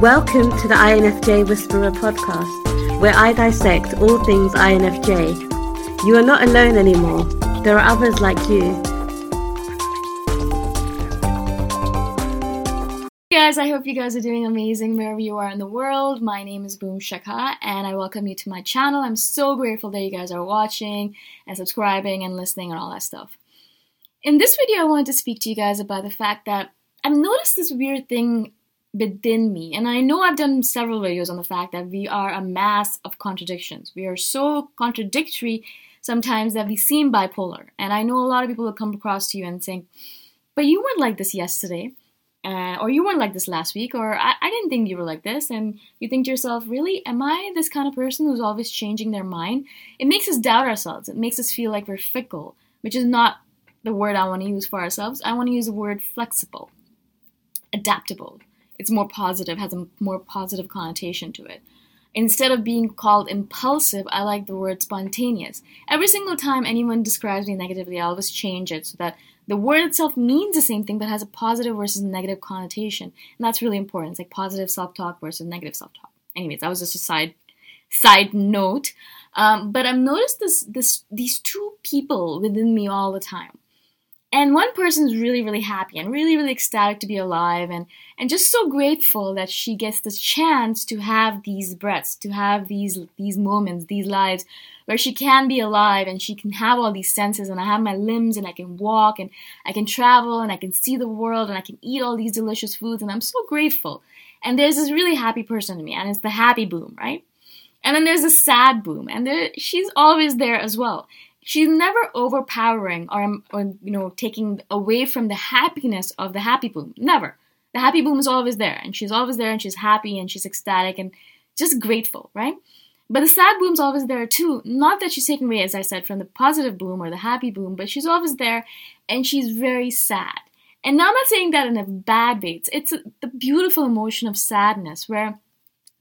Welcome to the INFJ Whisperer podcast, where I dissect all things INFJ. You are not alone anymore, there are others like you. Hey guys, I hope you guys are doing amazing wherever you are in the world. My name is Boom Shikha and I welcome you to my channel. I'm so grateful that you guys are watching and subscribing and listening and all that stuff. In this video, I wanted to speak to you guys about the fact that I've noticed this weird thing within me. And I know I've done several videos on the fact that we are a mass of contradictions. We are so contradictory sometimes that we seem bipolar. And I know a lot of people will come across to you and saying, but you weren't like this yesterday. Uh, or you weren't like this last week, or I, I didn't think you were like this, and you think to yourself, really, am I this kind of person who's always changing their mind? It makes us doubt ourselves. It makes us feel like we're fickle, which is not the word I want to use for ourselves. I want to use the word flexible, adaptable, it's more positive, has a more positive connotation to it. Instead of being called impulsive, I like the word spontaneous. Every single time anyone describes me negatively, I always change it so that the word itself means the same thing but has a positive versus negative connotation. And that's really important. It's like positive self talk versus negative self talk. Anyways, that was just a side side note. Um, but I've noticed this this these two people within me all the time and one person's really really happy and really really ecstatic to be alive and and just so grateful that she gets the chance to have these breaths to have these these moments these lives where she can be alive and she can have all these senses and i have my limbs and i can walk and i can travel and i can see the world and i can eat all these delicious foods and i'm so grateful. And there's this really happy person to me and it's the happy boom right? And then there's a sad boom and there, she's always there as well she's never overpowering or, or you know taking away from the happiness of the happy boom. Never. The happy boom is always there and she's always there and she's happy and she's ecstatic and just grateful right? But the sad boom's always there too. Not that she's taking away as i said from the positive boom or the happy boom but she's always there and she's very sad. And now i'm not saying that in a bad way. It's, it's a, the beautiful emotion of sadness where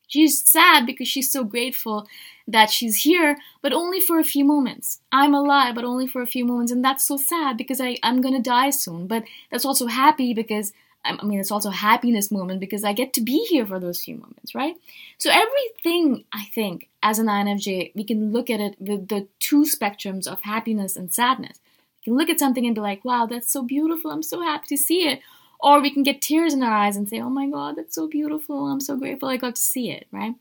she's sad because she's so grateful that she's here, but only for a few moments. I'm alive, but only for a few moments, and that's so sad because I, I'm gonna die soon. But that's also happy because I mean, it's also a happiness moment because I get to be here for those few moments, right? So everything, I think, as an INFJ, we can look at it with the two spectrums of happiness and sadness. We can look at something and be like, wow, that's so beautiful. I'm so happy to see it. Or we can get tears in our eyes and say, oh my God, that's so beautiful. I'm so grateful I got to see it, right?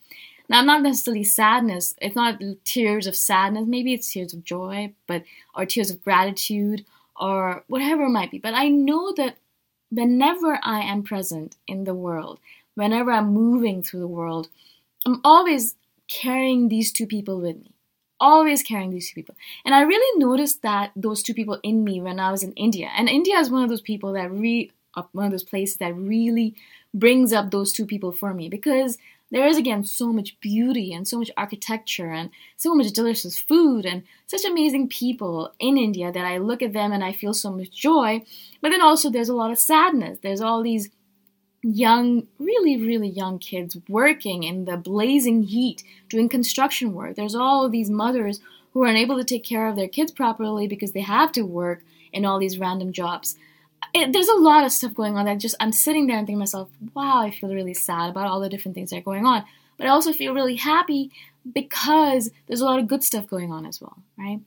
Now, not necessarily sadness. It's not tears of sadness. Maybe it's tears of joy, but or tears of gratitude or whatever it might be. But I know that whenever I am present in the world, whenever I'm moving through the world, I'm always carrying these two people with me. Always carrying these two people. And I really noticed that those two people in me when I was in India. And India is one of those people that re one of those places that really brings up those two people for me because there is again so much beauty and so much architecture and so much delicious food and such amazing people in India that I look at them and I feel so much joy. But then also there's a lot of sadness. There's all these young, really, really young kids working in the blazing heat, doing construction work. There's all these mothers who are unable to take care of their kids properly because they have to work in all these random jobs it, there's a lot of stuff going on that just I'm sitting there and thinking to myself, wow, I feel really sad about all the different things that are going on. But I also feel really happy because there's a lot of good stuff going on as well, right?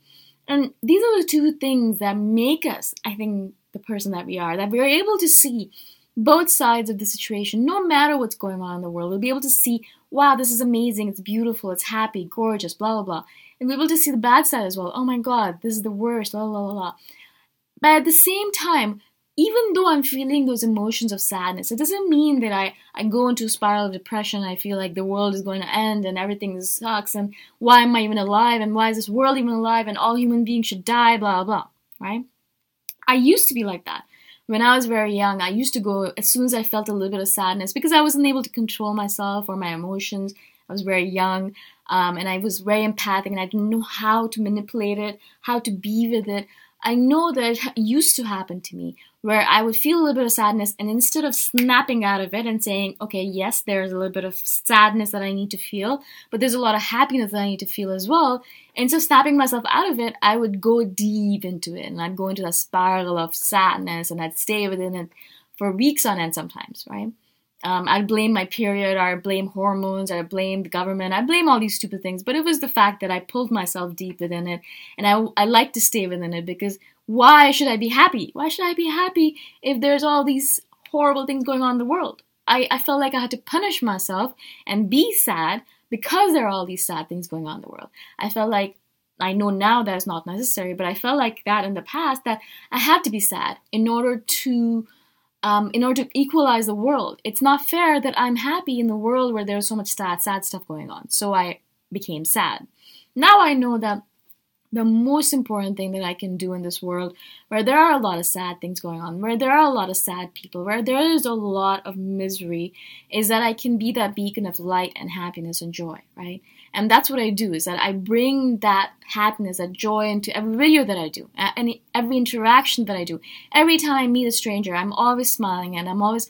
And these are the two things that make us, I think, the person that we are, that we're able to see both sides of the situation, no matter what's going on in the world. We'll be able to see, wow, this is amazing, it's beautiful, it's happy, gorgeous, blah, blah, blah. And we'll be able to see the bad side as well. Oh my God, this is the worst, blah, blah, blah, blah. But at the same time, even though I'm feeling those emotions of sadness, it doesn't mean that I, I go into a spiral of depression. I feel like the world is going to end and everything sucks and why am I even alive and why is this world even alive and all human beings should die, blah, blah, right? I used to be like that. When I was very young, I used to go as soon as I felt a little bit of sadness because I wasn't able to control myself or my emotions. I was very young um, and I was very empathic and I didn't know how to manipulate it, how to be with it. I know that it used to happen to me where I would feel a little bit of sadness, and instead of snapping out of it and saying, okay, yes, there's a little bit of sadness that I need to feel, but there's a lot of happiness that I need to feel as well, And so, snapping myself out of it, I would go deep into it and I'd go into that spiral of sadness and I'd stay within it for weeks on end sometimes, right? Um, I blame my period, or I blame hormones, or I blame the government, I blame all these stupid things. But it was the fact that I pulled myself deep within it, and I, I like to stay within it because why should I be happy? Why should I be happy if there's all these horrible things going on in the world? I, I felt like I had to punish myself and be sad because there are all these sad things going on in the world. I felt like I know now that it's not necessary, but I felt like that in the past that I had to be sad in order to um, in order to equalize the world. It's not fair that I'm happy in the world where there's so much sad, sad stuff going on. So I became sad. Now I know that the most important thing that I can do in this world, where there are a lot of sad things going on, where there are a lot of sad people, where there is a lot of misery, is that I can be that beacon of light and happiness and joy, right? And that's what I do, is that I bring that happiness, that joy into every video that I do, and every interaction that I do. Every time I meet a stranger, I'm always smiling and I'm always,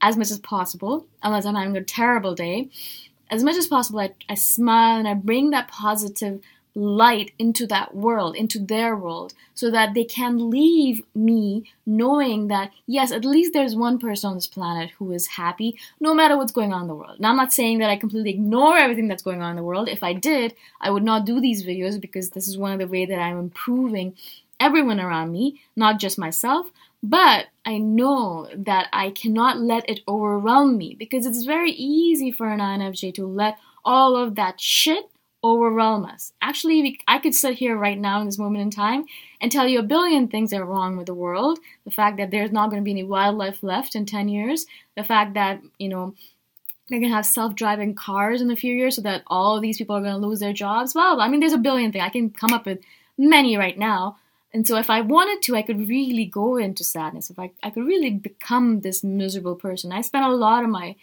as much as possible, unless I'm having a terrible day, as much as possible, I, I smile and I bring that positive light into that world, into their world, so that they can leave me knowing that, yes, at least there's one person on this planet who is happy no matter what's going on in the world. Now, I'm not saying that I completely ignore everything that's going on in the world. If I did, I would not do these videos because this is one of the way that I'm improving everyone around me, not just myself. But I know that I cannot let it overwhelm me because it's very easy for an INFJ to let all of that shit overwhelm us. Actually, we, I could sit here right now in this moment in time and tell you a billion things that are wrong with the world. The fact that there's not going to be any wildlife left in 10 years. The fact that, you know, they're going to have self-driving cars in a few years so that all of these people are going to lose their jobs. Well, I mean, there's a billion things. I can come up with many right now. And so if I wanted to, I could really go into sadness. If I, I could really become this miserable person. I spent a lot of my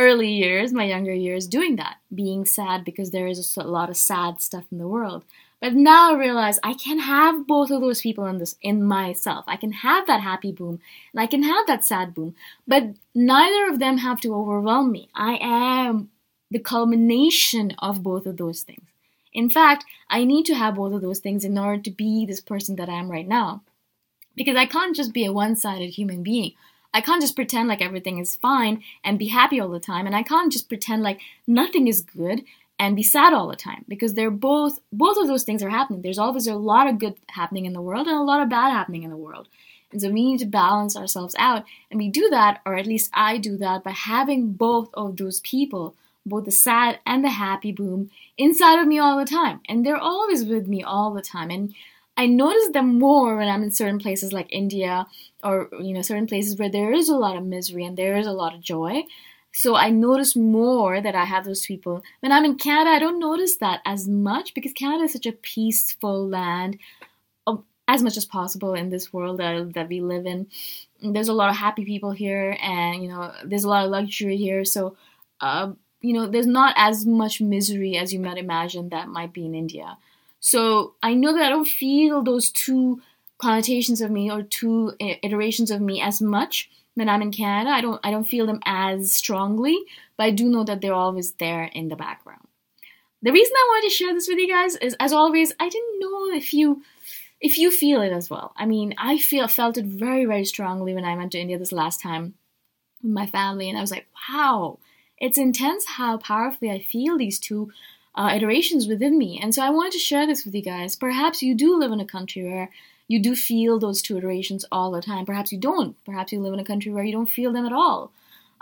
early years, my younger years, doing that, being sad because there is a lot of sad stuff in the world. But now I realize I can have both of those people in this in myself. I can have that happy boom and I can have that sad boom, but neither of them have to overwhelm me. I am the culmination of both of those things. In fact, I need to have both of those things in order to be this person that I am right now. Because I can't just be a one-sided human being. I can't just pretend like everything is fine and be happy all the time, and I can't just pretend like nothing is good and be sad all the time because they're both both of those things are happening. There's always a lot of good happening in the world and a lot of bad happening in the world. And so we need to balance ourselves out, and we do that, or at least I do that, by having both of those people, both the sad and the happy boom, inside of me all the time. And they're always with me all the time. And I notice them more when I'm in certain places like India or you know certain places where there is a lot of misery and there is a lot of joy. So I notice more that I have those people. When I'm in Canada, I don't notice that as much because Canada is such a peaceful land, um, as much as possible in this world that, that we live in. There's a lot of happy people here, and you know there's a lot of luxury here. So, uh, you know, there's not as much misery as you might imagine that might be in India. So I know that I don't feel those two connotations of me or two uh, iterations of me as much when I'm in Canada. I don't I don't feel them as strongly, but I do know that they're always there in the background. The reason I wanted to share this with you guys is as always, I didn't know if you if you feel it as well. I mean, I feel felt it very, very strongly when I went to India this last time with my family, and I was like, wow, it's intense how powerfully I feel these two uh, iterations within me. And so I wanted to share this with you guys. Perhaps you do live in a country where you do feel those two iterations all the time. Perhaps you don't. Perhaps you live in a country where you don't feel them at all.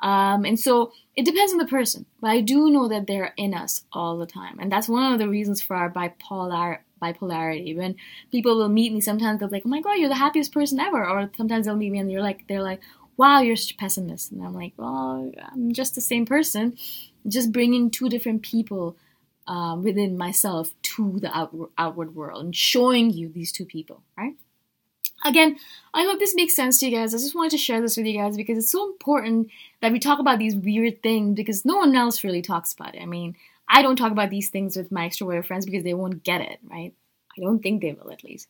Um, and so it depends on the person. But I do know that they're in us all the time. And that's one of the reasons for our bipolar bipolarity. When people will meet me, sometimes they'll be like, "Oh my god, you're the happiest person ever," or sometimes they'll meet me and they're like, "They're like, wow, you're such a pessimist," and I'm like, "Well, I'm just the same person, just bringing two different people um, within myself to the outward, outward world and showing you these two people, right? Again, I hope this makes sense to you guys. I just wanted to share this with you guys because it's so important that we talk about these weird things because no one else really talks about it. I mean, I don't talk about these things with my extrovert friends because they won't get it, right? I don't think they will, at least.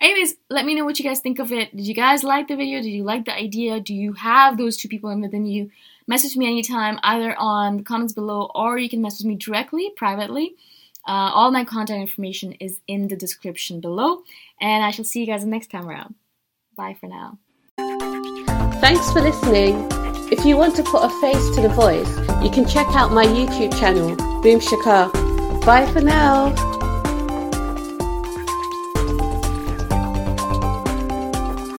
Anyways, let me know what you guys think of it. Did you guys like the video? Did you like the idea? Do you have those two people in within you? Message me anytime, either on the comments below or you can message me directly, privately. Uh, all my contact information is in the description below, and I shall see you guys next time around. Bye for now. Thanks for listening. If If you want to put a face to the voice, you can check out my YouTube channel, Boom Shikha. Bye for now.